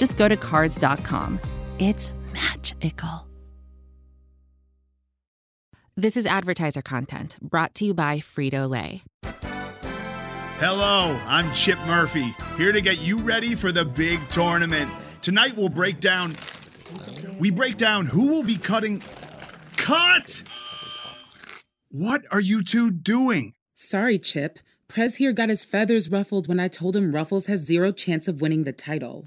just go to Cars.com. It's magical. This is advertiser content brought to you by Frito Lay. Hello, I'm Chip Murphy, here to get you ready for the big tournament. Tonight we'll break down. We break down who will be cutting. Cut! What are you two doing? Sorry, Chip. Prez here got his feathers ruffled when I told him Ruffles has zero chance of winning the title.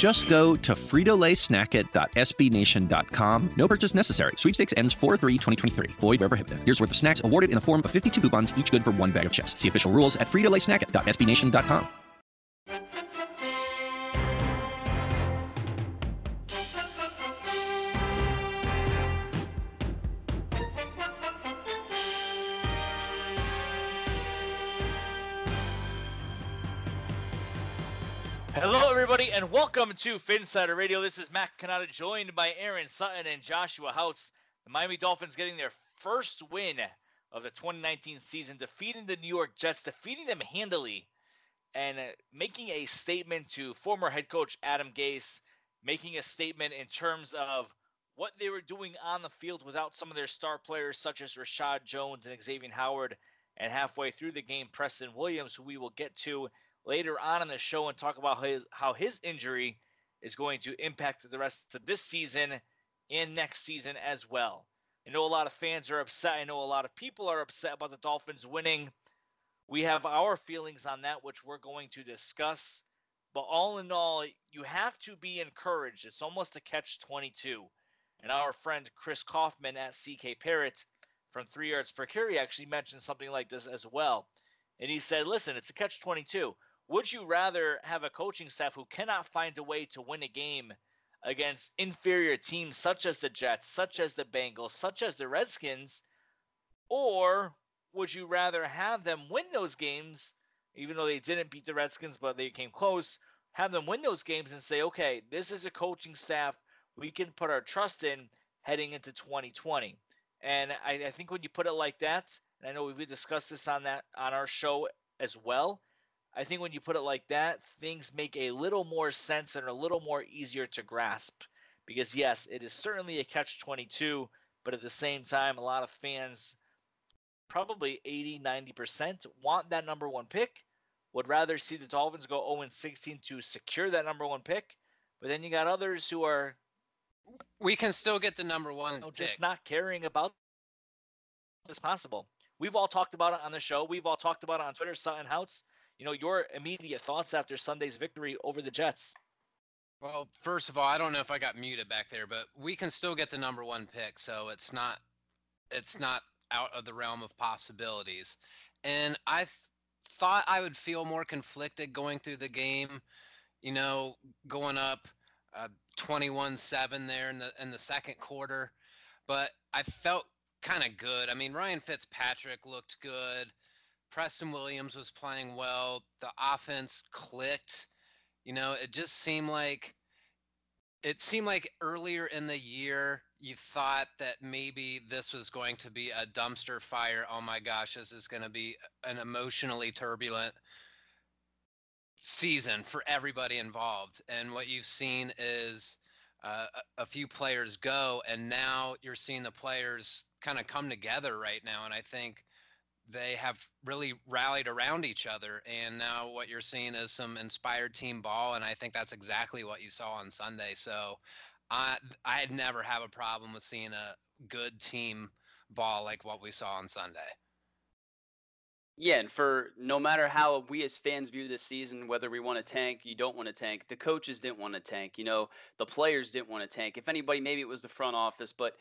Just go to fritolaysnackit.sbnation.com. No purchase necessary. Sweepstakes ends 4-3-2023. Void where prohibited. Here's worth of snacks awarded in the form of 52 coupons, each good for one bag of chips. See official rules at fritolaysnackit.sbnation.com. and welcome to Phinsider Radio. This is Matt Cannata, joined by Aaron Sutton and Joshua Houtz. The Miami Dolphins getting their first win of the 2019 season, defeating the New York Jets, defeating them handily, and uh, making a statement to former head coach Adam Gase, making a statement in terms of what they were doing on the field without some of their star players, such as Reshad Jones and Xavier Howard, and halfway through the game, Preston Williams, who we will get to later on in the show and talk about his, how his injury is going to impact the rest of this season and next season as well. I know a lot of fans are upset. I know a lot of people are upset about the Dolphins winning. We have our feelings on that, which we're going to discuss. But all in all, you have to be encouraged. It's almost a catch 22. And our friend Chris Kouffman at CK Parrott from Three Yards Per Carry actually mentioned something like this as well. And he said, listen, it's a catch 22. Would you rather have a coaching staff who cannot find a way to win a game against inferior teams such as the Jets, such as the Bengals, such as the Redskins, or would you rather have them win those games, even though they didn't beat the Redskins, but they came close? Have them win those games and say, okay, this is a coaching staff we can put our trust in heading into 2020. And I, I think when you put it like that, and I know we've discussed this on that on our show as well. I think when you put it like that, things make a little more sense and are a little more easier to grasp. Because yes, it is certainly a catch 22, but at the same time, a lot of fans, probably 80, 90%, want that number one pick, would rather see the Dolphins go 0 16 to secure that number one pick. But then you got others who are we can still get the number one. you know, just not caring about this possible. We've all talked about it on the show. We've all talked about it on Twitter, Sutton Houtz. You know, your immediate thoughts after Sunday's victory over the Jets. Well, first of all, I don't know if I got muted back there, but we can still get the number one pick, so it's not it's not out of the realm of possibilities. And I th- thought I would feel more conflicted going through the game, you know, going up uh, 21-7 there in the in the second quarter, but I felt kind of good. I mean, Ryan Fitzpatrick looked good. Preston Williams was playing well. The offense clicked. You know, it just seemed like it seemed like earlier in the year you thought that maybe this was going to be a dumpster fire. Oh my gosh, this is going to be an emotionally turbulent season for everybody involved. And what you've seen is uh, a, a few players go, and now you're seeing the players kind of come together right now. And I think they have really rallied around each other. And now what you're seeing is some inspired team ball. And I think that's exactly what you saw on Sunday. So I, I'd never have a problem with seeing a good team ball like what we saw on Sunday. Yeah, and for no matter how we as fans view this season, whether we want to tank, you don't want to tank, the coaches didn't want to tank, you know, the players didn't want to tank. If anybody, maybe it was the front office, but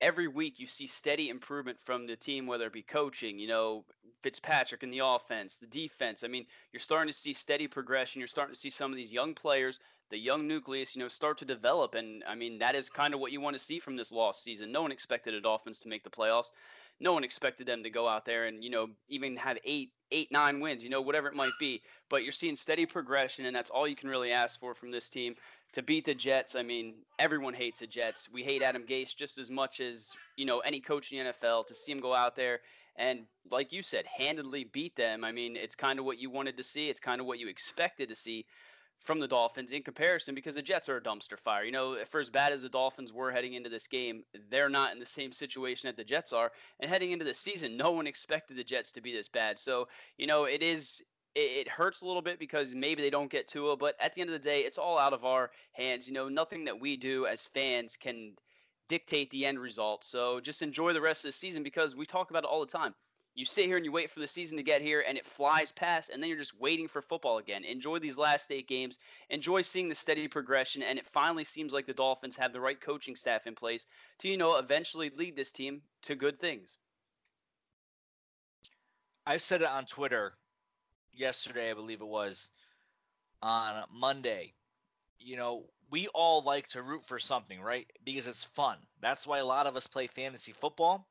every week you see steady improvement from the team, whether it be coaching, you know, Fitzpatrick in the offense, the defense. I mean, you're starting to see steady progression. You're starting to see some of these young players, the young nucleus, you know, start to develop. And I mean, that is kind of what you want to see from this lost season. No one expected the Dolphins to make the playoffs. No one expected them to go out there and, you know, even have eight, eight, nine wins, you know, whatever it might be. But you're seeing steady progression, and that's all you can really ask for from this team to beat the Jets, I mean, everyone hates the Jets. We hate Adam Gase just as much as, you know, any coach in the NFL to see him go out there and, like you said, handedly beat them. I mean, it's kind of what you wanted to see. It's kind of what you expected to see from the Dolphins in comparison because the Jets are a dumpster fire. You know, for as bad as the Dolphins were heading into this game, they're not in the same situation that the Jets are. And heading into the season, no one expected the Jets to be this bad. So, you know, it is it, hurts a little bit because maybe they don't get Tua, but at the end of the day, it's all out of our hands. You know, nothing that we do as fans can dictate the end result. So just enjoy the rest of the season because we talk about it all the time. You sit here and you wait for the season to get here and it flies past and then you're just waiting for football again. Enjoy these last eight games. Enjoy seeing the steady progression and it finally seems like the Dolphins have the right coaching staff in place to you know eventually lead this team to good things. I said it on Twitter yesterday, I believe it was, on Monday. You know, we all like to root for something, right? Because it's fun. That's why a lot of us play fantasy football.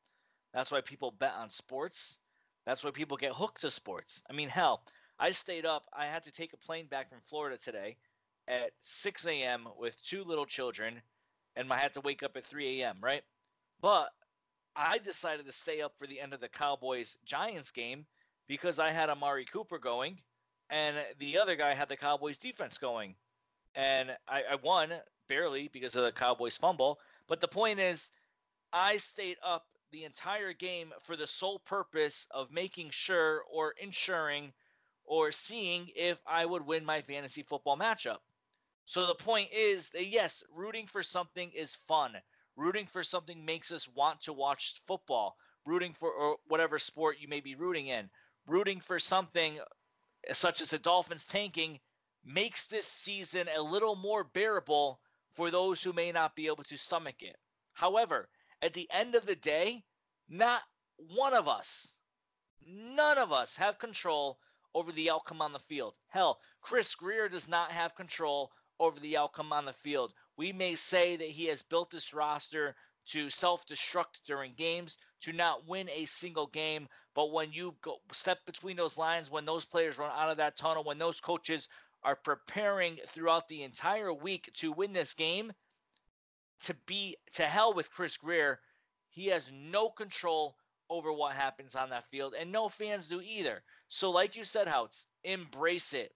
That's why people bet on sports. That's why people get hooked to sports. I mean, hell, I stayed up. I had to take a plane back from Florida today at 6 a.m. with two little children, and I had to wake up at 3 a.m., right? But I decided to stay up for the end of the Cowboys Giants game because I had Amari Cooper going, and the other guy had the Cowboys defense going, and I, I won barely because of the Cowboys fumble. But the point is, I stayed up the entire game for the sole purpose of making sure or ensuring or seeing if I would win my fantasy football matchup. So the point is that yes, rooting for something is fun. Rooting for something makes us want to watch football. Rooting for or whatever sport you may be rooting in rooting for something such as the Dolphins tanking makes this season a little more bearable for those who may not be able to stomach it. However, at the end of the day, not one of us, none of us have control over the outcome on the field. Hell, Chris Grier does not have control over the outcome on the field. We may say that he has built this roster to self destruct during games, to not win a single game. But when you go step between those lines, when those players run out of that tunnel, when those coaches are preparing throughout the entire week to win this game, to be to hell with Chris Grier, he has no control over what happens on that field, and no fans do either. So, like you said, Houtz, embrace it.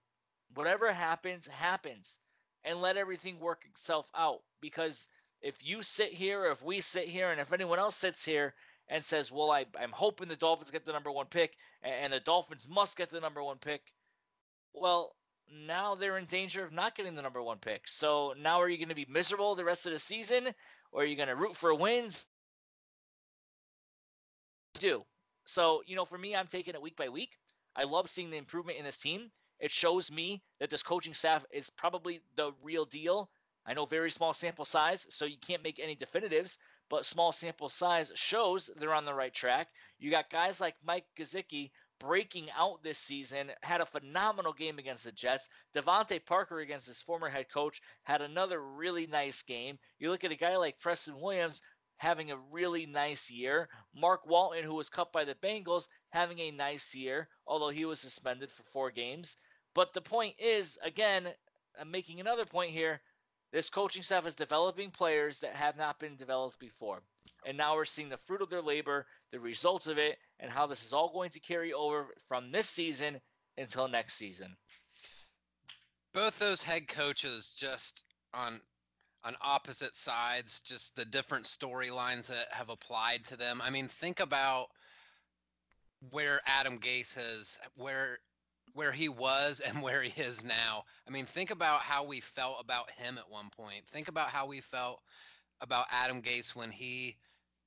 Whatever happens, happens, and let everything work itself out because if you sit here, if we sit here, and if anyone else sits here and says, "Well, I, I'm hoping the Dolphins get the number one pick, and the Dolphins must get the number one pick," well, now they're in danger of not getting the number one pick. So now, are you going to be miserable the rest of the season, or are you going to root for wins? Do so. You know, for me, I'm taking it week by week. I love seeing the improvement in this team. It shows me that this coaching staff is probably the real deal I know very small sample size, so you can't make any definitives, but small sample size shows they're on the right track. You got guys like Mike Gesicki breaking out this season, had a phenomenal game against the Jets. DeVante Parker against his former head coach had another really nice game. You look at a guy like Preston Williams having a really nice year. Mark Walton, who was cut by the Bengals, having a nice year, although he was suspended for four games. But the point is, again, I'm making another point here. This coaching staff is developing players that have not been developed before. And now we're seeing the fruit of their labor, the results of it, and how this is all going to carry over from this season until next season. Both those head coaches just on on opposite sides, just the different storylines that have applied to them. I mean, think about where Adam Gase has where where he was and where he is now. I mean, think about how we felt about him at one point. Think about how we felt about Adam Gase when he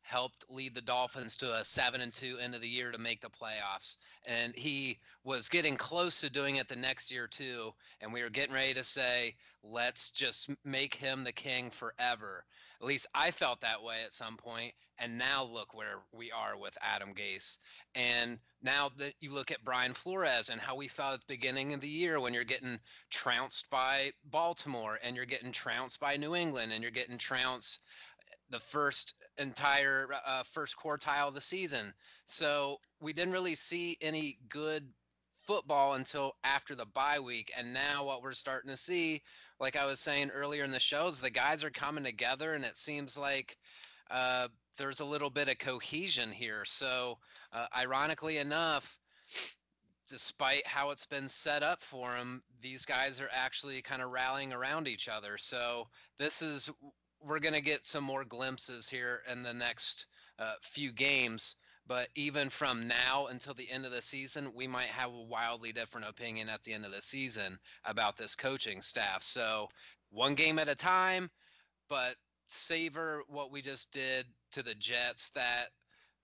helped lead the Dolphins to a 7 and 2 end of the year to make the playoffs. And he was getting close to doing it the next year too, and we were getting ready to say, let's just make him the king forever. At least I felt that way at some point, and now look where we are with Adam Gase. And now that you look at Brian Flores and how we felt at the beginning of the year when you're getting trounced by Baltimore and you're getting trounced by New England and you're getting trounced the first entire uh, first quartile of the season. So we didn't really see any good football until after the bye week. And now what we're starting to see, like I was saying earlier in the shows, the guys are coming together and it seems like uh, there's a little bit of cohesion here. So uh, ironically enough, despite how it's been set up for them, these guys are actually kind of rallying around each other. So this is we're going to get some more glimpses here in the next uh, few games. But even from now until the end of the season, we might have a wildly different opinion at the end of the season about this coaching staff. So, one game at a time, but savor what we just did to the Jets. That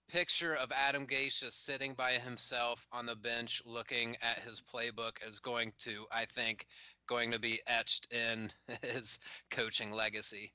picture of Adam Gase just sitting by himself on the bench looking at his playbook is going to, I think, going to be etched in his coaching legacy.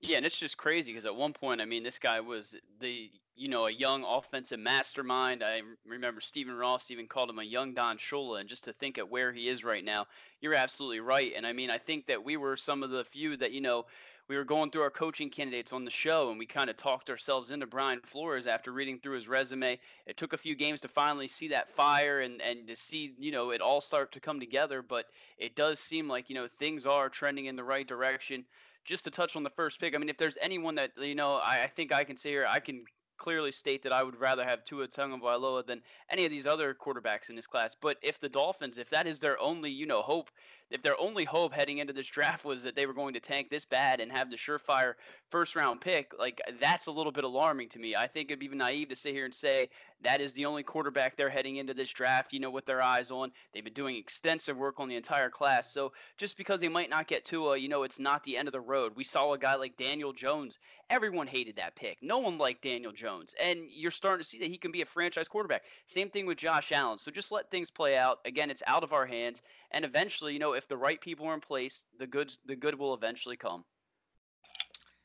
Yeah, and it's just crazy because at one point, I mean, this guy was the you know a young offensive mastermind. I remember Stephen Ross even called him a young Don Shula, and just to think at where he is right now, you're absolutely right. And I mean, I think that we were some of the few that you know we were going through our coaching candidates on the show, and we kind of talked ourselves into Brian Flores after reading through his resume. It took a few games to finally see that fire and and to see you know it all start to come together. But it does seem like you know things are trending in the right direction just to touch on the first pick, I mean, if there's anyone that you know, I, I think I can say here, I can clearly state that I would rather have Tua Tagovailoa than any of these other quarterbacks in this class. But if the Dolphins, if that is their only, you know, hope if their only hope heading into this draft was that they were going to tank this bad and have the surefire first round pick, like that's a little bit alarming to me. I think it'd be naive to sit here and say that is the only quarterback they're heading into this draft, you know, with their eyes on. They've been doing extensive work on the entire class. So just because they might not get Tua, you know, it's not the end of the road. We saw a guy like Daniel Jones. Everyone hated that pick. No one liked Daniel Jones. And you're starting to see that he can be a franchise quarterback. Same thing with Josh Allen. So just let things play out. Again, it's out of our hands. And eventually, you know, if the right people are in place, the good the good will eventually come.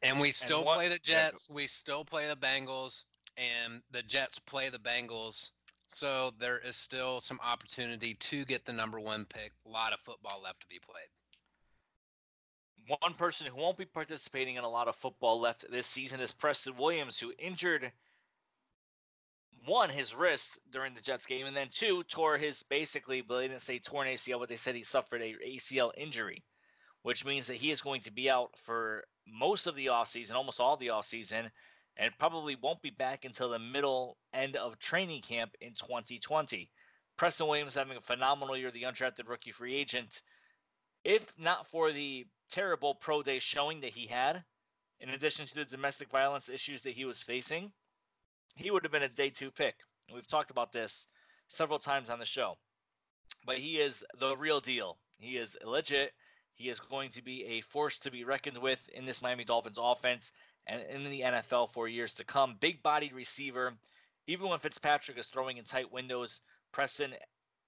And we still and what, play the Jets. We still play the Bengals, and the Jets play the Bengals. So there is still some opportunity to get the number one pick. A lot of football left to be played. One person who won't be participating in a lot of football left this season is Preston Williams, who injured one his wrist during the Jets game, and then two tore his basically, but they didn't say torn ACL, but they said he suffered a ACL injury, which means that he is going to be out for most of the offseason, almost all the offseason, and probably won't be back until the middle end of training camp in 2020. Preston Williams having a phenomenal year, the undrafted rookie free agent. If not for the terrible pro day showing that he had, in addition to the domestic violence issues that he was facing, he would have been a day two pick. We've talked about this several times on the show. But he is the real deal. He is legit. He is going to be a force to be reckoned with in this Miami Dolphins offense and in the NFL for years to come. Big bodied receiver. Even when Fitzpatrick is throwing in tight windows, Preston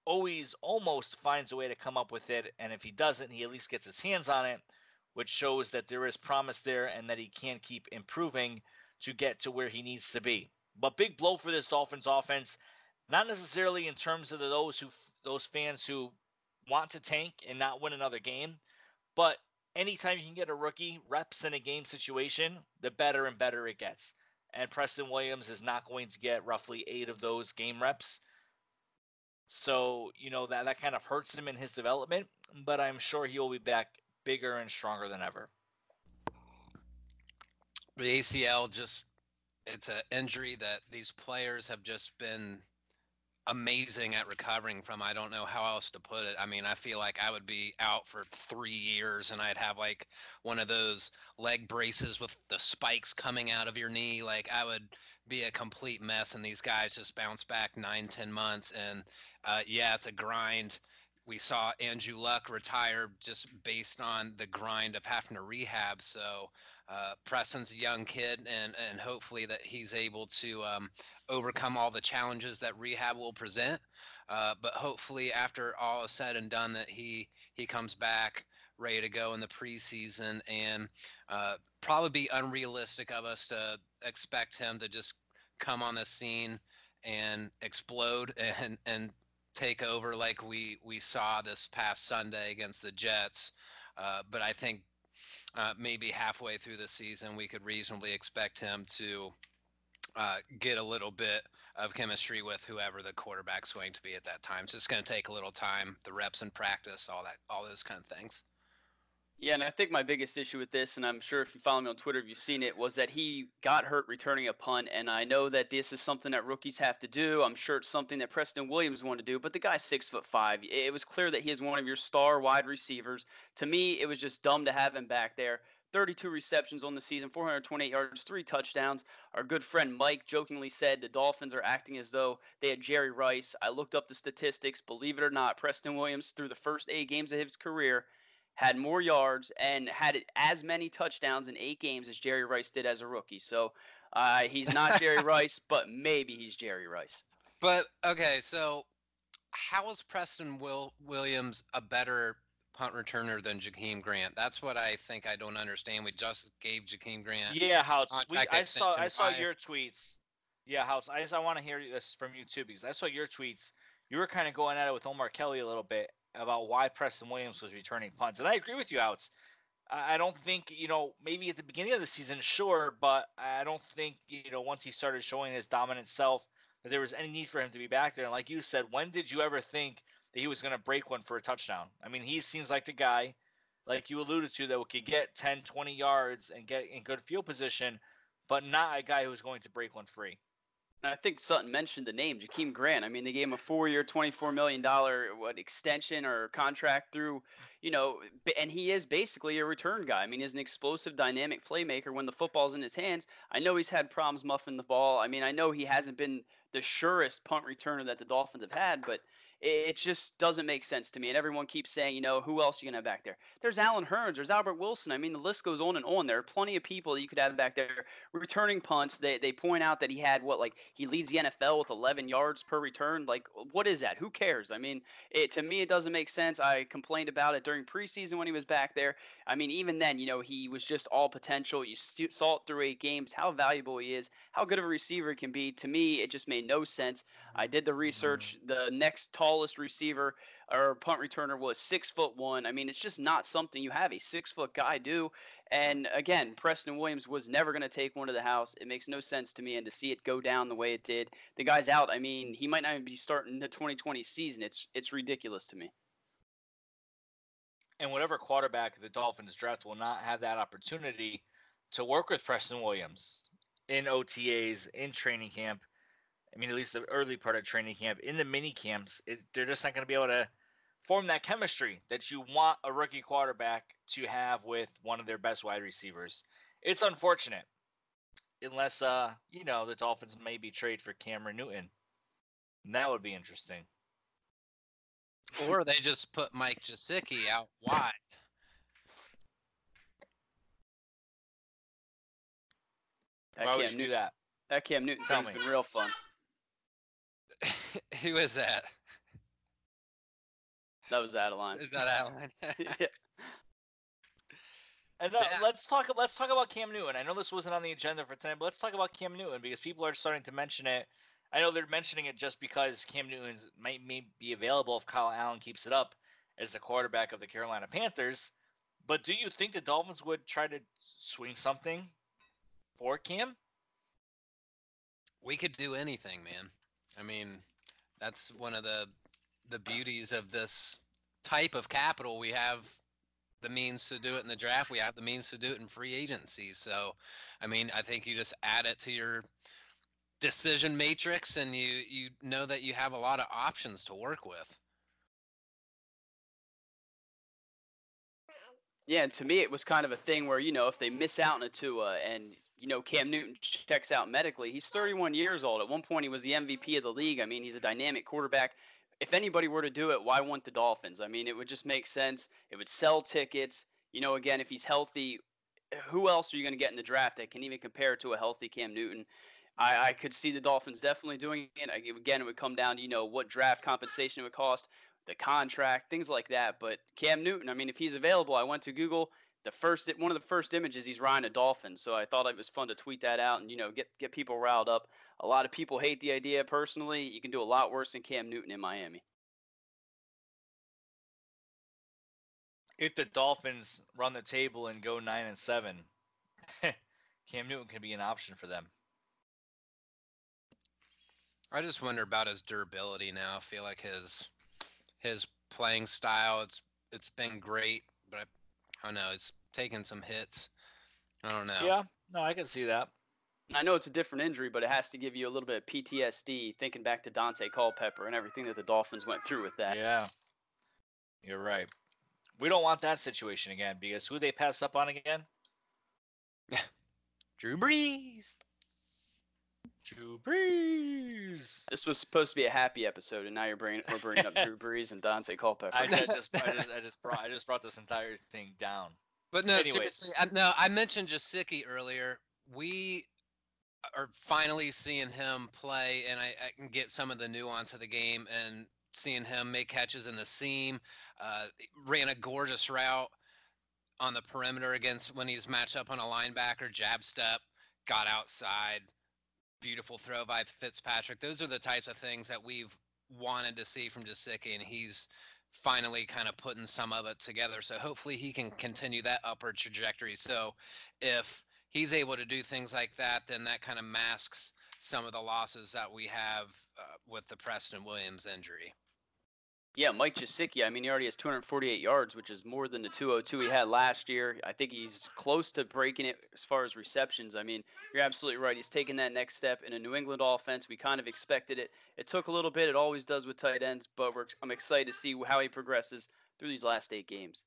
always almost finds a way to come up with it. And if he doesn't, he at least gets his hands on it, which shows that there is promise there and that he can keep improving to get to where he needs to be. But big blow for this Dolphins offense, not necessarily in terms of those who those fans who want to tank and not win another game, but anytime you can get a rookie reps in a game situation, the better and better it gets. And Preston Williams is not going to get roughly eight of those game reps. So, you know, that, that kind of hurts him in his development, but I'm sure he will be back bigger and stronger than ever. The ACL just it's an injury that these players have just been amazing at recovering from. I don't know how else to put it. I mean, I feel like I would be out for three years and I'd have like one of those leg braces with the spikes coming out of your knee. Like I would be a complete mess, and these guys just bounce back nine, ten months. And uh, yeah, it's a grind. We saw Andrew Luck retire just based on the grind of having to rehab. So uh, Preston's a young kid, and and hopefully that he's able to um, overcome all the challenges that rehab will present. Uh, but hopefully, after all is said and done, that he he comes back ready to go in the preseason, and uh, probably be unrealistic of us to expect him to just come on the scene and explode and and take over like we we saw this past Sunday against the Jets. Uh, but I think uh, maybe halfway through the season, we could reasonably expect him to uh, get a little bit of chemistry with whoever the quarterback's going to be at that time. So it's going to take a little time, the reps in practice, all that, all those kind of things. Yeah, and I think my biggest issue with this, and I'm sure if you follow me on Twitter, you've seen it, was that he got hurt returning a punt. And I know that this is something that rookies have to do. I'm sure it's something that Preston Williams wanted to do, but the guy's six foot five. It was clear that he is one of your star wide receivers. To me, it was just dumb to have him back there. 32 receptions on the season, 428 yards, three touchdowns. Our good friend Mike jokingly said the Dolphins are acting as though they had Jerry Rice. I looked up the statistics. Believe it or not, Preston Williams, through the first eight games of his career, had more yards and had as many touchdowns in eight games as Jerry Rice did as a rookie. So uh, he's not Jerry Rice, but maybe he's Jerry Rice. But okay, so how is Preston Will Williams a better punt returner than Jakeem Grant? That's what I think I don't understand. We just gave Jakeem Grant. Yeah, Houtz. We, I saw I saw your tweets. Yeah, Houtz. I just I want to hear this from you too because I saw your tweets. You were kind of going at it with Omar Kelly a little bit, about why Preston Williams was returning punts. And I agree with you, Houtz. I don't think, you know, maybe at the beginning of the season, sure, but I don't think, you know, once he started showing his dominant self, that there was any need for him to be back there. And like you said, when did you ever think that he was going to break one for a touchdown? I mean, he seems like the guy, like you alluded to, that could get 10, 20 yards and get in good field position, but not a guy who's going to break one free. I think Sutton mentioned the name Jakeem Grant. I mean, they gave him a four-year, twenty-four million dollar what extension or contract through, you know, and he is basically a return guy. I mean, he's an explosive, dynamic playmaker when the football's in his hands. I know he's had problems muffing the ball. I mean, I know he hasn't been the surest punt returner that the Dolphins have had, but it just doesn't make sense to me. And everyone keeps saying, you know, who else are you to have back there? There's Allen Hurns, there's Albert Wilson. I mean, the list goes on and on. There are plenty of people that you could have back there returning punts. They, they point out that he had what, like, he leads the NFL with 11 yards per return. Like, what is that? Who cares? I mean, it, to me, it doesn't make sense. I complained about it during preseason when he was back there. I mean, even then, you know, he was just all potential. You st- saw it through eight games, how valuable he is, how good of a receiver he can be. To me, it just made no sense. I did the research. The next tallest receiver or punt returner was six foot one. I mean, it's just not something you have a six foot guy do. And again, Preston Williams was never going to take one to the house. It makes no sense to me. And to see it go down the way it did, the guy's out. I mean, he might not even be starting the 2020 season. It's it's ridiculous to me. And whatever quarterback the Dolphins draft will not have that opportunity to work with Preston Williams in OTAs, in training camp I mean, at least the early part of training camp, in the mini camps, it, they're just not going to be able to form that chemistry that you want a rookie quarterback to have with one of their best wide receivers. It's unfortunate, unless uh, you know, the Dolphins maybe trade for Cameron Newton. And that would be interesting. Or they just put Mike Gesicki out wide. Why would you do that? That Cam Newton thing's been real fun. Who is that? That was Adeline. Is that Adeline? yeah. And uh, yeah. let's talk. Let's talk about Cam Newton. I know this wasn't on the agenda for tonight, but let's talk about Cam Newton because people are starting to mention it. I know they're mentioning it just because Cam Newton might, may be available if Kyle Allen keeps it up as the quarterback of the Carolina Panthers. But do you think the Dolphins would try to swing something for Cam? We could do anything, man. I mean, that's one of the the beauties of this type of capital. We have the means to do it in the draft. We have the means to do it in free agency. So, I mean, I think you just add it to your decision matrix and you you know that you have a lot of options to work with. Yeah, and to me, it was kind of a thing where you know if they miss out on a Tua and you know Cam Newton checks out medically, he's 31 years old. At one point, he was the MVP of the league. I mean, he's a dynamic quarterback. If anybody were to do it, why wouldn't the Dolphins? I mean, it would just make sense. It would sell tickets. You know, again, if he's healthy, who else are you going to get in the draft that can even compare to a healthy Cam Newton? I, I could see the Dolphins definitely doing it. Again, it would come down to you know what draft compensation it would cost the contract, things like that. But Cam Newton, I mean, if he's available, I went to Google. The first one of the first images, he's riding a dolphin. So I thought it was fun to tweet that out and you know get get people riled up. A lot of people hate the idea personally. You can do a lot worse than Cam Newton in Miami. If the Dolphins run the table and go nine and seven, Cam Newton can be an option for them. I just wonder about his durability now. I feel like his his playing style. It's it's been great, but I, I don't know. It's taken some hits. I don't know. Yeah, no, I can see that. I know it's a different injury, but it has to give you a little bit of PTSD thinking back to Dante Culpepper and everything that the Dolphins went through with that. Yeah, you're right. We don't want that situation again because who they pass up on again? Drew Brees. Drew Brees. This was supposed to be a happy episode, and now you're bringing we're bringing up Drew Brees and Dante Culpepper. I just, I just, I just, I just brought, I just brought this entire thing down. But no, Anyways. seriously, I, no, I mentioned Gesicki earlier. We are finally seeing him play, and I, I, can get some of the nuance of the game and seeing him make catches in the seam. Uh, ran a gorgeous route on the perimeter against when he's matched up on a linebacker, jab step, got outside, beautiful throw by Fitzpatrick. Those are the types of things that we've wanted to see from Gesicki, and he's finally kind of putting some of it together. So hopefully he can continue that upward trajectory. So if he's able to do things like that, then that kind of masks some of the losses that we have uh, with the Preston Williams injury. Yeah, Mike Gesicki. I mean, he already has 248 yards, which is more than the 202 he had last year. I think he's close to breaking it as far as receptions. I mean, you're absolutely right. He's taking that next step in a New England offense. We kind of expected it. It took a little bit. It always does with tight ends, but I'm excited to see how he progresses through these last eight games.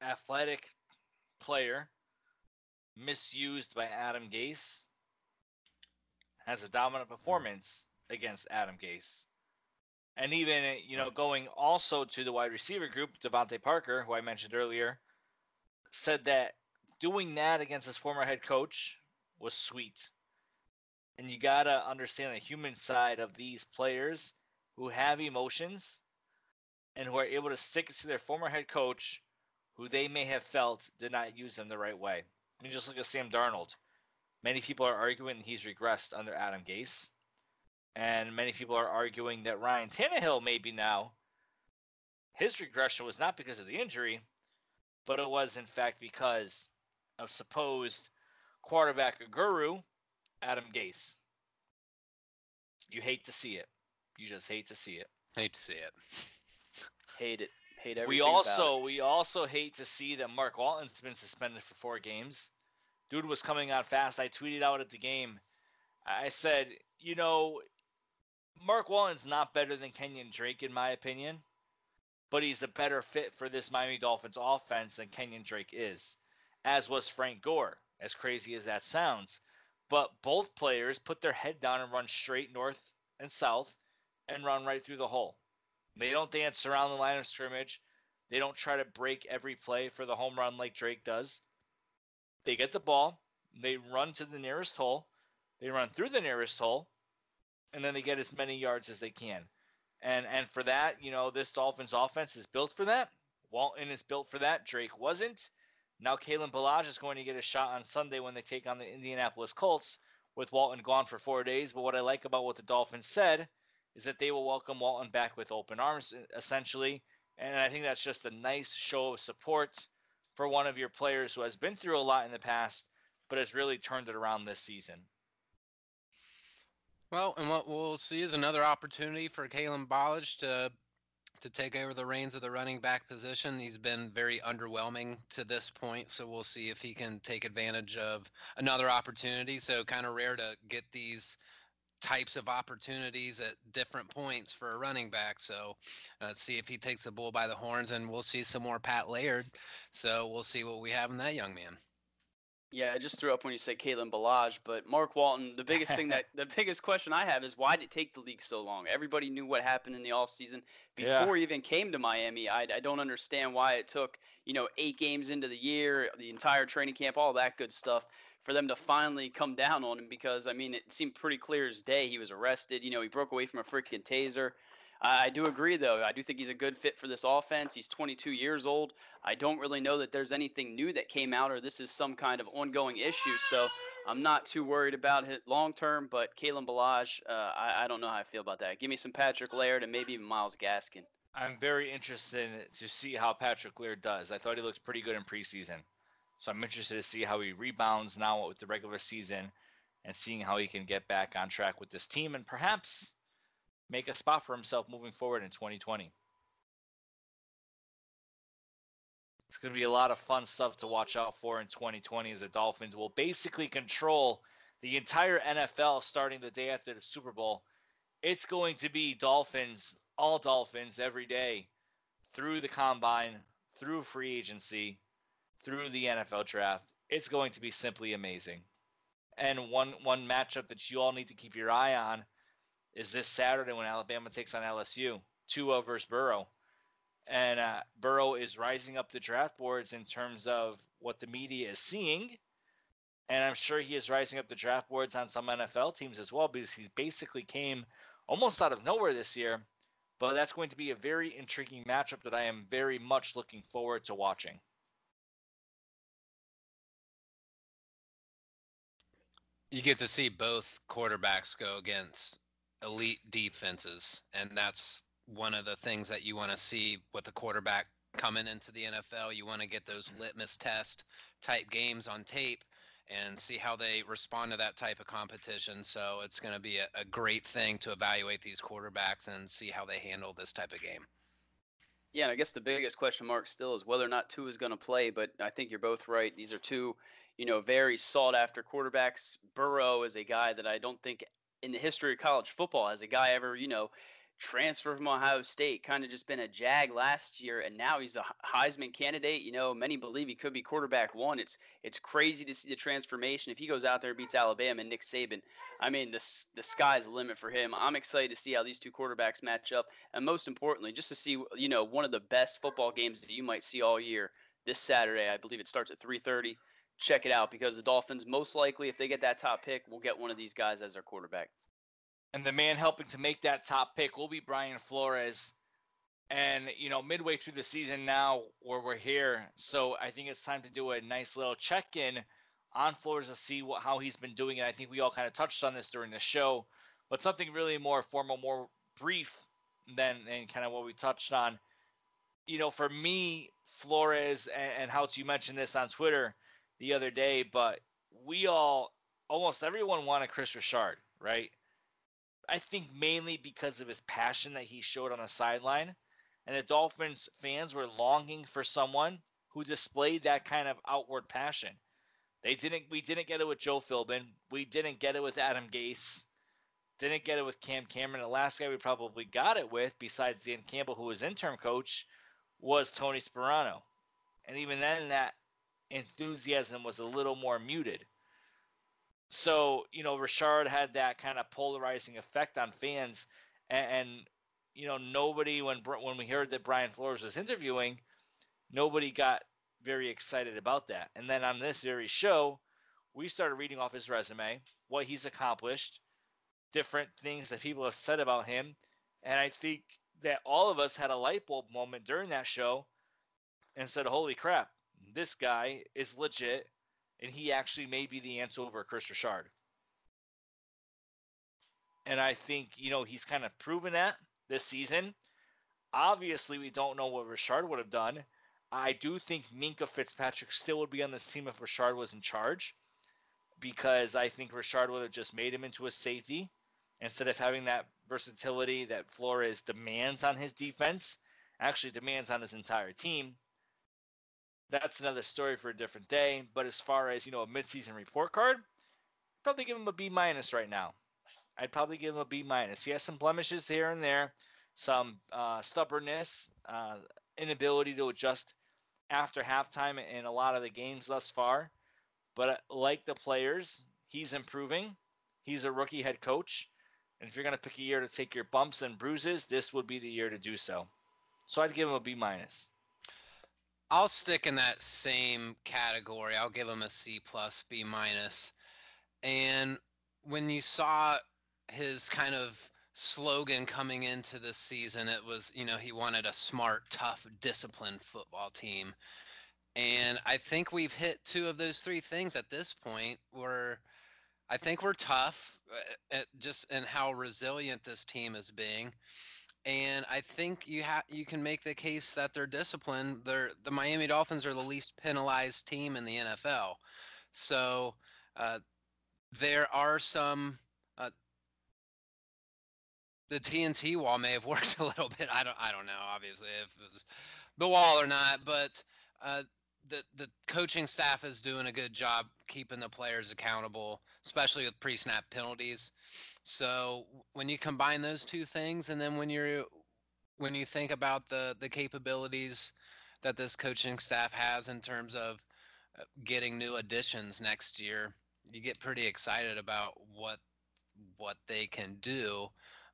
Athletic player, misused by Adam Gase, has a dominant performance against Adam Gase and even you know going also to the wide receiver group, DeVante Parker, who I mentioned earlier, said that doing that against his former head coach was sweet. And you gotta understand the human side of these players who have emotions and who are able to stick it to their former head coach, who they may have felt did not use them the right way. I mean, just look at Sam Darnold. Many people are arguing he's regressed under Adam Gase. And many people are arguing that Ryan Tannehill maybe now his regression was not because of the injury, but it was in fact because of supposed quarterback guru Adam Gase. You hate to see it. You just hate to see it. Hate to see it. hate it. Hate everything. We also we also hate to see that Mark Walton's been suspended for four games. Dude was coming on fast. I tweeted out at the game. I said, you know, Mark Walton's not better than Kenyan Drake, in my opinion, but he's a better fit for this Miami Dolphins offense than Kenyan Drake is, as was Frank Gore, as crazy as that sounds. But both players put their head down and run straight north and south and run right through the hole. They don't dance around the line of scrimmage. They don't try to break every play for the home run like Drake does. They get the ball, they run to the nearest hole, they run through the nearest hole, and then they get as many yards as they can. And and for that, you know, this Dolphins offense is built for that. Walton is built for that. Drake wasn't. Now Kalen Ballage is going to get a shot on Sunday when they take on the Indianapolis Colts with Walton gone for four days. But what I like about what the Dolphins said is that they will welcome Walton back with open arms, essentially. And I think that's just a nice show of support for one of your players who has been through a lot in the past, but has really turned it around this season. Well, and what we'll see is another opportunity for Kalen Ballage to to take over the reins of the running back position. He's been very underwhelming to this point, so we'll see if he can take advantage of another opportunity. So kind of rare to get these types of opportunities at different points for a running back. So uh, see if he takes the bull by the horns, and we'll see some more Pat Laird. So we'll see what we have in that young man. Yeah, I just threw up when you said Kalen Ballage, but Mark Walton, the biggest thing that the biggest question I have is why did it take the league so long? Everybody knew what happened in the offseason before yeah. he even came to Miami. I, I don't understand why it took, you know, eight games into the year, the entire training camp, all that good stuff for them to finally come down on him because I mean it seemed pretty clear as day he was arrested. You know, he broke away from a freaking taser. I do agree though. I do think he's a good fit for this offense. He's 22 years old. I don't really know that there's anything new that came out or this is some kind of ongoing issue. So I'm not too worried about it long term. But Kalen Ballage, uh, I, I don't know how I feel about that. Give me some Patrick Laird and maybe even Myles Gaskin. I'm very interested to see how Patrick Laird does. I thought he looked pretty good in preseason. So I'm interested to see how he rebounds now with the regular season and seeing how he can get back on track with this team and perhaps make a spot for himself moving forward in 2020. It's going to be a lot of fun stuff to watch out for in 2020 as the Dolphins will basically control the entire NFL starting the day after the Super Bowl. It's going to be Dolphins, all Dolphins every day through the combine, through free agency, through the NFL draft. It's going to be simply amazing. And one one matchup that you all need to keep your eye on is this Saturday when Alabama takes on LSU, Tua versus Burrow. And uh, Burrow is rising up the draft boards in terms of what the media is seeing. And I'm sure he is rising up the draft boards on some NFL teams as well because he basically came almost out of nowhere this year. But that's going to be a very intriguing matchup that I am very much looking forward to watching. You get to see both quarterbacks go against elite defenses, and that's one of the things that you want to see with the quarterback coming into the NFL. You want to get those litmus test type games on tape and see how they respond to that type of competition. So it's going to be a, a, great thing to evaluate these quarterbacks and see how they handle this type of game. Yeah, and I guess the biggest question mark still is whether or not Tua is going to play. But I think you're both right. These are two you know, very sought after quarterbacks. Burrow is a guy that I don't think in the history of college football has a guy ever, you know, transferred from Ohio State, kind of just been a jag last year, and now he's a Heisman candidate. You know, many believe he could be quarterback one. It's it's crazy to see the transformation. If he goes out there and beats Alabama and Nick Saban, I mean, the the sky's the limit for him. I'm excited to see how these two quarterbacks match up, and most importantly, just to see you know one of the best football games that you might see all year this Saturday. I believe it starts at 3:30 check it out because the Dolphins, most likely, if they get that top pick, will get one of these guys as their quarterback. And the man helping to make that top pick will be Brian Flores. And, you know, midway through the season now where we're here. So I think it's time to do a nice little check in on Flores to see what, how he's been doing. And I think we all kind of touched on this during the show, but something really more formal, more brief than, than kind of what we touched on. You know, for me, Flores and, and how you mentioned this on Twitter, the other day, but we all, almost everyone wanted Kris Richard, right? I think mainly because of his passion that he showed on the sideline. And the Dolphins fans were longing for someone who displayed that kind of outward passion. They didn't we didn't get it with Joe Philbin. We didn't get it with Adam Gase. Didn't get it with Cam Cameron. The last guy we probably got it with, besides Dan Campbell, who was interim coach, was Tony Sparano. And even then that enthusiasm was a little more muted. So, you know, Richard had that kind of polarizing effect on fans. And, and, you know, nobody, when, when we heard that Brian Flores was interviewing, nobody got very excited about that. And then on this very show, we started reading off his resume, what he's accomplished, different things that people have said about him. And I think that all of us had a light bulb moment during that show and said, holy crap, this guy is legit and he actually may be the answer over Kris Richard. And I think, you know, he's kind of proven that this season. Obviously, we don't know what Richard would have done. I do think Minkah Fitzpatrick still would be on this team if Richard was in charge because I think Richard would have just made him into a safety instead of having that versatility that Flores demands on his defense actually demands on his entire team. That's another story for a different day. But as far as you know, a midseason report card, I'd probably give him a B minus right now. I'd probably give him a B minus. He has some blemishes here and there, some uh, stubbornness, uh, inability to adjust after halftime in a lot of the games thus far. But uh, like the players, he's improving. He's a rookie head coach. And if you're going to pick a year to take your bumps and bruises, this would be the year to do so. So I'd give him a B minus. I'll stick in that same category. I'll give him a C plus, B minus. And when you saw his kind of slogan coming into this season, it was, you know, he wanted a smart, tough, disciplined football team. And I think we've hit two of those three things at this point. Where I think we're tough, uh, at just in how resilient this team is being. And I think you have you can make the case that they're disciplined. They're the Miami Dolphins are the least penalized team in the NFL. So uh, there are some uh, the TNT wall may have worked a little bit. I don't I don't know obviously if it was the wall or not, but uh, the the coaching staff is doing a good job keeping the players accountable, especially with pre-snap penalties. So when you combine those two things, and then when you're when you think about the the capabilities that this coaching staff has in terms of uh, getting new additions next year, you get pretty excited about what what they can do.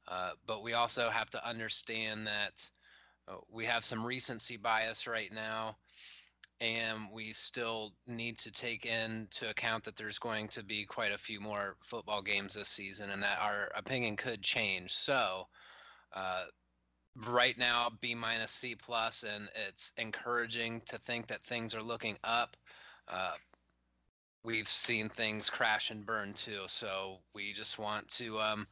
Uh, but we also have to understand that uh, we have some recency bias right now and we still need to take into account that there's going to be quite a few more football games this season and that our opinion could change. So uh, right now b minus c plus and it's encouraging to think that things are looking up. Uh, we've seen things crash and burn too so we just want to um,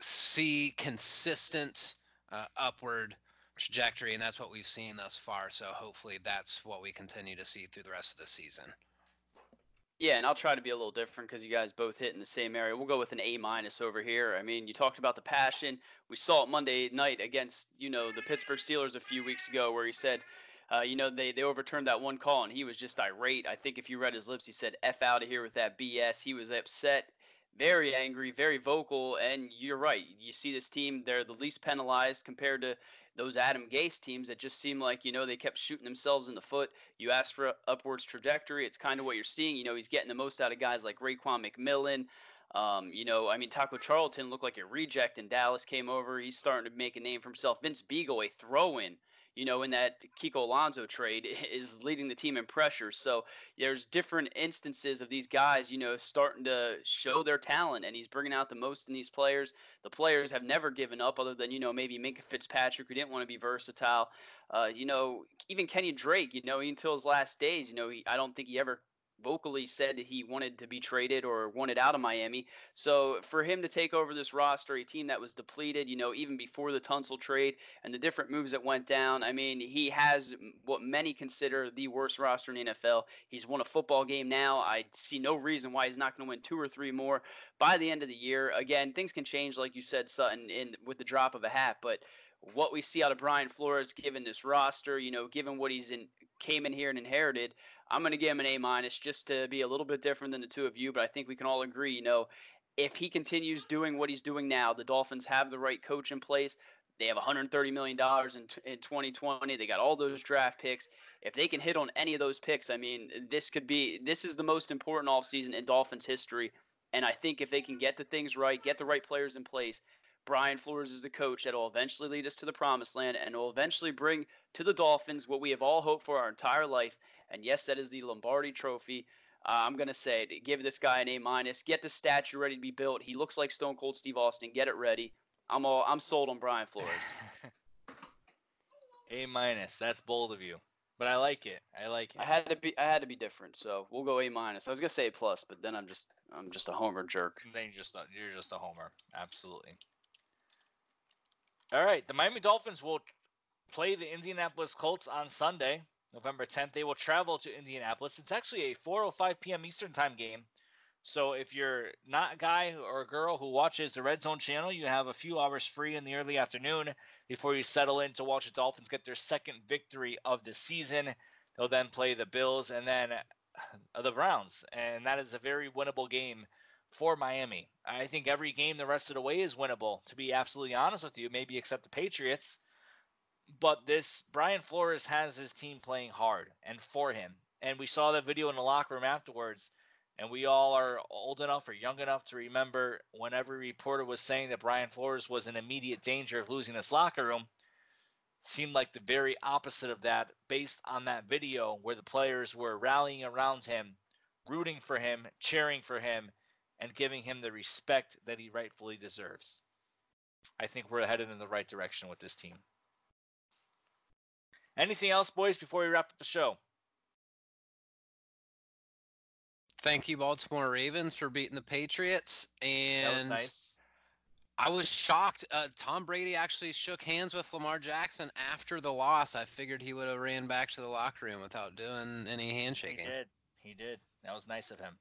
see consistent uh, upward trajectory, and that's what we've seen thus far. So hopefully that's what we continue to see through the rest of the season. Yeah, and I'll try to be a little different because you guys both hit in the same area. We'll go with an A minus over here. I mean, you talked about the passion. We saw it Monday night against you know the Pittsburgh Steelers a few weeks ago, where he said, uh, you know, they they overturned that one call, and he was just irate. I think if you read his lips, he said "f out of here" with that BS. He was upset, very angry, very vocal, and you're right. You see this team; they're the least penalized compared to those Adam Gase teams that just seem like, you know, they kept shooting themselves in the foot. You ask for upwards trajectory. It's kind of what you're seeing. You know, he's getting the most out of guys like Raekwon McMillan. Um, you know, I mean, Taco Charlton looked like a reject and Dallas, came over. He's starting to make a name for himself. Vince Biegel, a throw in you know, in that Kiko Alonso trade is leading the team in pressure. So there's different instances of these guys, you know, starting to show their talent, and he's bringing out the most in these players. The players have never given up, other than you know maybe Minkah Fitzpatrick, who didn't want to be versatile. Uh, you know, even Kenyan Drake, you know, until his last days, you know, he, I don't think he ever vocally said he wanted to be traded or wanted out of Miami. So for him to take over this roster, a team that was depleted, you know, even before the Tunsil trade and the different moves that went down, I mean, he has what many consider the worst roster in the NFL. He's won a football game now. I see no reason why he's not going to win two or three more by the end of the year. Again, things can change, like you said, Sutton, in with the drop of a hat, but what we see out of Brian Flores, given this roster, you know, given what he's in, came in here and inherited, I'm going to give him an A minus just to be a little bit different than the two of you. But I think we can all agree, you know, if he continues doing what he's doing now, the Dolphins have the right coach in place. They have 130 million dollars in in 2020. They got all those draft picks. If they can hit on any of those picks, I mean, this could be this is the most important offseason in Dolphins history. And I think if they can get the things right, get the right players in place, Brian Flores is the coach that will eventually lead us to the promised land and will eventually bring to the Dolphins what we have all hoped for our entire life, and yes, that is the Lombardi Trophy. Uh, I'm gonna say give this guy an A minus. Get the statue ready to be built. He looks like Stone Cold Steve Austin. Get it ready. I'm all I'm sold on Brian Flores. a minus. That's bold of you, but I like it. I like it. I had to be I had to be different, so we'll go A minus. I was gonna say A plus, but then I'm just I'm just a homer jerk. Then you're just a, you're just a homer. Absolutely. All right, the Miami Dolphins will play the Indianapolis Colts on Sunday. November 10th. They will travel to Indianapolis. It's actually a 4:05 p.m. Eastern Time game, So if you're not a guy or a girl who watches the Red Zone channel, you have a few hours free in the early afternoon before you settle in to watch the Dolphins get their second victory of the season. They'll then play the Bills and then uh, the Browns, and that is a very winnable game for Miami. I think every game the rest of the way is winnable, to be absolutely honest with you, maybe except the Patriots. But this Brian Flores has his team playing hard and for him. And we saw that video in the locker room afterwards and we all are old enough or young enough to remember when every reporter was saying that Brian Flores was in immediate danger of losing this locker room. Seemed like the very opposite of that based on that video where the players were rallying around him, rooting for him, cheering for him, and giving him the respect that he rightfully deserves. I think we're headed in the right direction with this team. Anything else, boys, before we wrap up the show? Thank you, Baltimore Ravens, for beating the Patriots. And That was nice. I was shocked. Uh, Tom Brady actually shook hands with Lamar Jackson after the loss. I figured he would have ran back to the locker room without doing any handshaking. He did. He did. That was nice of him.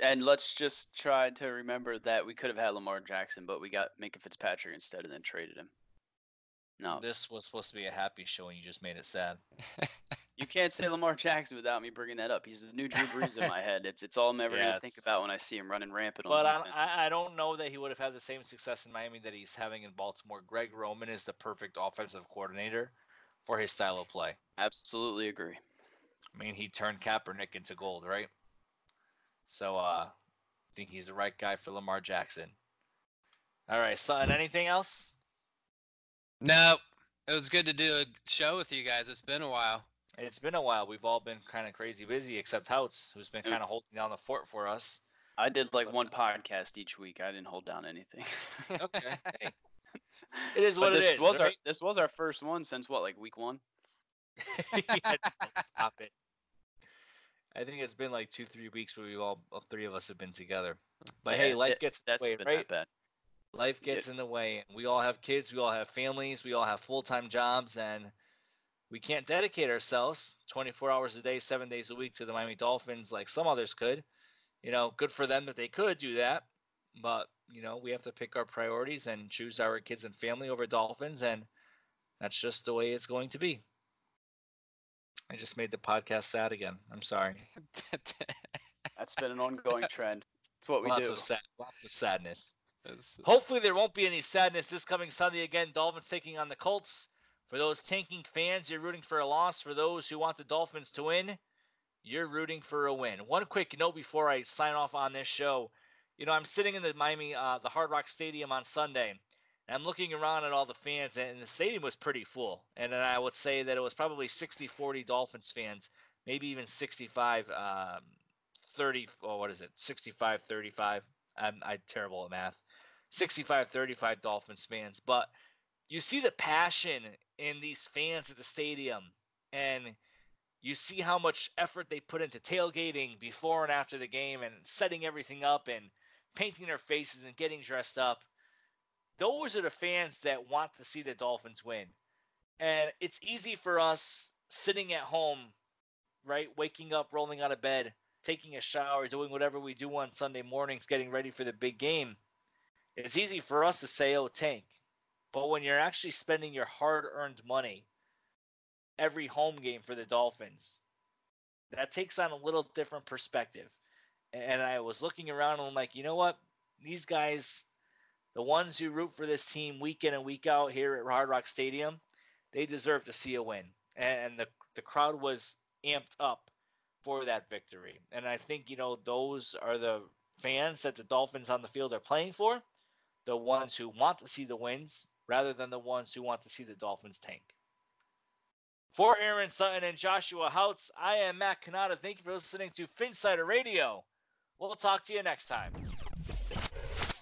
And let's just try to remember that we could have had Lamar Jackson, but we got Minkah Fitzpatrick instead and then traded him. No, This was supposed to be a happy show, and you just made it sad. you can't say Lamar Jackson without me bringing that up. He's the new Drew Brees in my head. It's it's all I'm ever Yeah, gonna think about when I see him running rampant on But. I, I don't know that he would have had the same success in Miami that he's having in Baltimore. Greg Roman is the perfect offensive coordinator for his style of play. Absolutely agree. I mean, he turned Kaepernick into gold, right? So, uh, I think he's the right guy for Lamar Jackson. All right, son. Anything else? No, it was good to do a show with you guys. It's been a while. It's been a while. We've all been kind of crazy busy, except Houtz, who's been kind of holding down the fort for us. I did like But- one uh, podcast each week. I didn't hold down anything. Okay. hey, it is But what it this is. Was our, this was our first one since what, like week one? Yeah, Stop it. I think it's been like two, three weeks where we all, all three of us have been together. But hey, life it- gets in that's the way, been right? that bad. Life Yeah. gets in the way. and We all have kids, we all have families, we all have full time jobs, and we can't dedicate ourselves 24 hours a day, seven days a week to the Miami Dolphins like some others could. You know, good for them that they could do that. But, you know, we have to pick our priorities and choose our kids and family over Dolphins, and that's just the way it's going to be. I just made the podcast sad again. I'm sorry. That's been an ongoing trend. It's what we lots do. of sad, lots of sadness. It's- Hopefully, there won't be any sadness this coming Sunday again. Dolphins taking on the Colts. For those tanking fans, you're rooting for a loss. For those who want the Dolphins to win, you're rooting for a win. One quick note before I sign off on this show. You know, I'm sitting in the Miami, uh, the Hard Rock Stadium on Sunday, and I'm looking around at all the fans, and the stadium was pretty full. And then I would say that it was probably 60 40 Dolphins fans, maybe even 65 um, 30, oh, what is it? 65 35. I'm, I'm terrible at math. 65 35 Dolphins fans. But you see the passion in these fans at the stadium, and you see how much effort they put into tailgating before and after the game and setting everything up and painting their faces and getting dressed up. Those are the fans that want to see the Dolphins win. And it's easy for us sitting at home, right? Waking up, rolling out of bed, taking a shower, doing whatever we do on Sunday mornings, getting ready for the big game. It's easy for us to say, oh, tank. But when you're actually spending your hard earned money every home game for the Dolphins, that takes on a little different perspective. And I was looking around and I'm like, you know what? These guys, the ones who root for this team week in and week out here at Hard Rock Stadium, they deserve to see a win. And the, the crowd was amped up for that victory. And I think, you know, those are the fans that the Dolphins on the field are playing for, the ones who want to see the wins rather than the ones who want to see the Dolphins tank. For Aaron Sutton and Joshua Houtz, I am Matt Cannata. Thank you for listening to Phinsider Radio. We'll talk to you next time.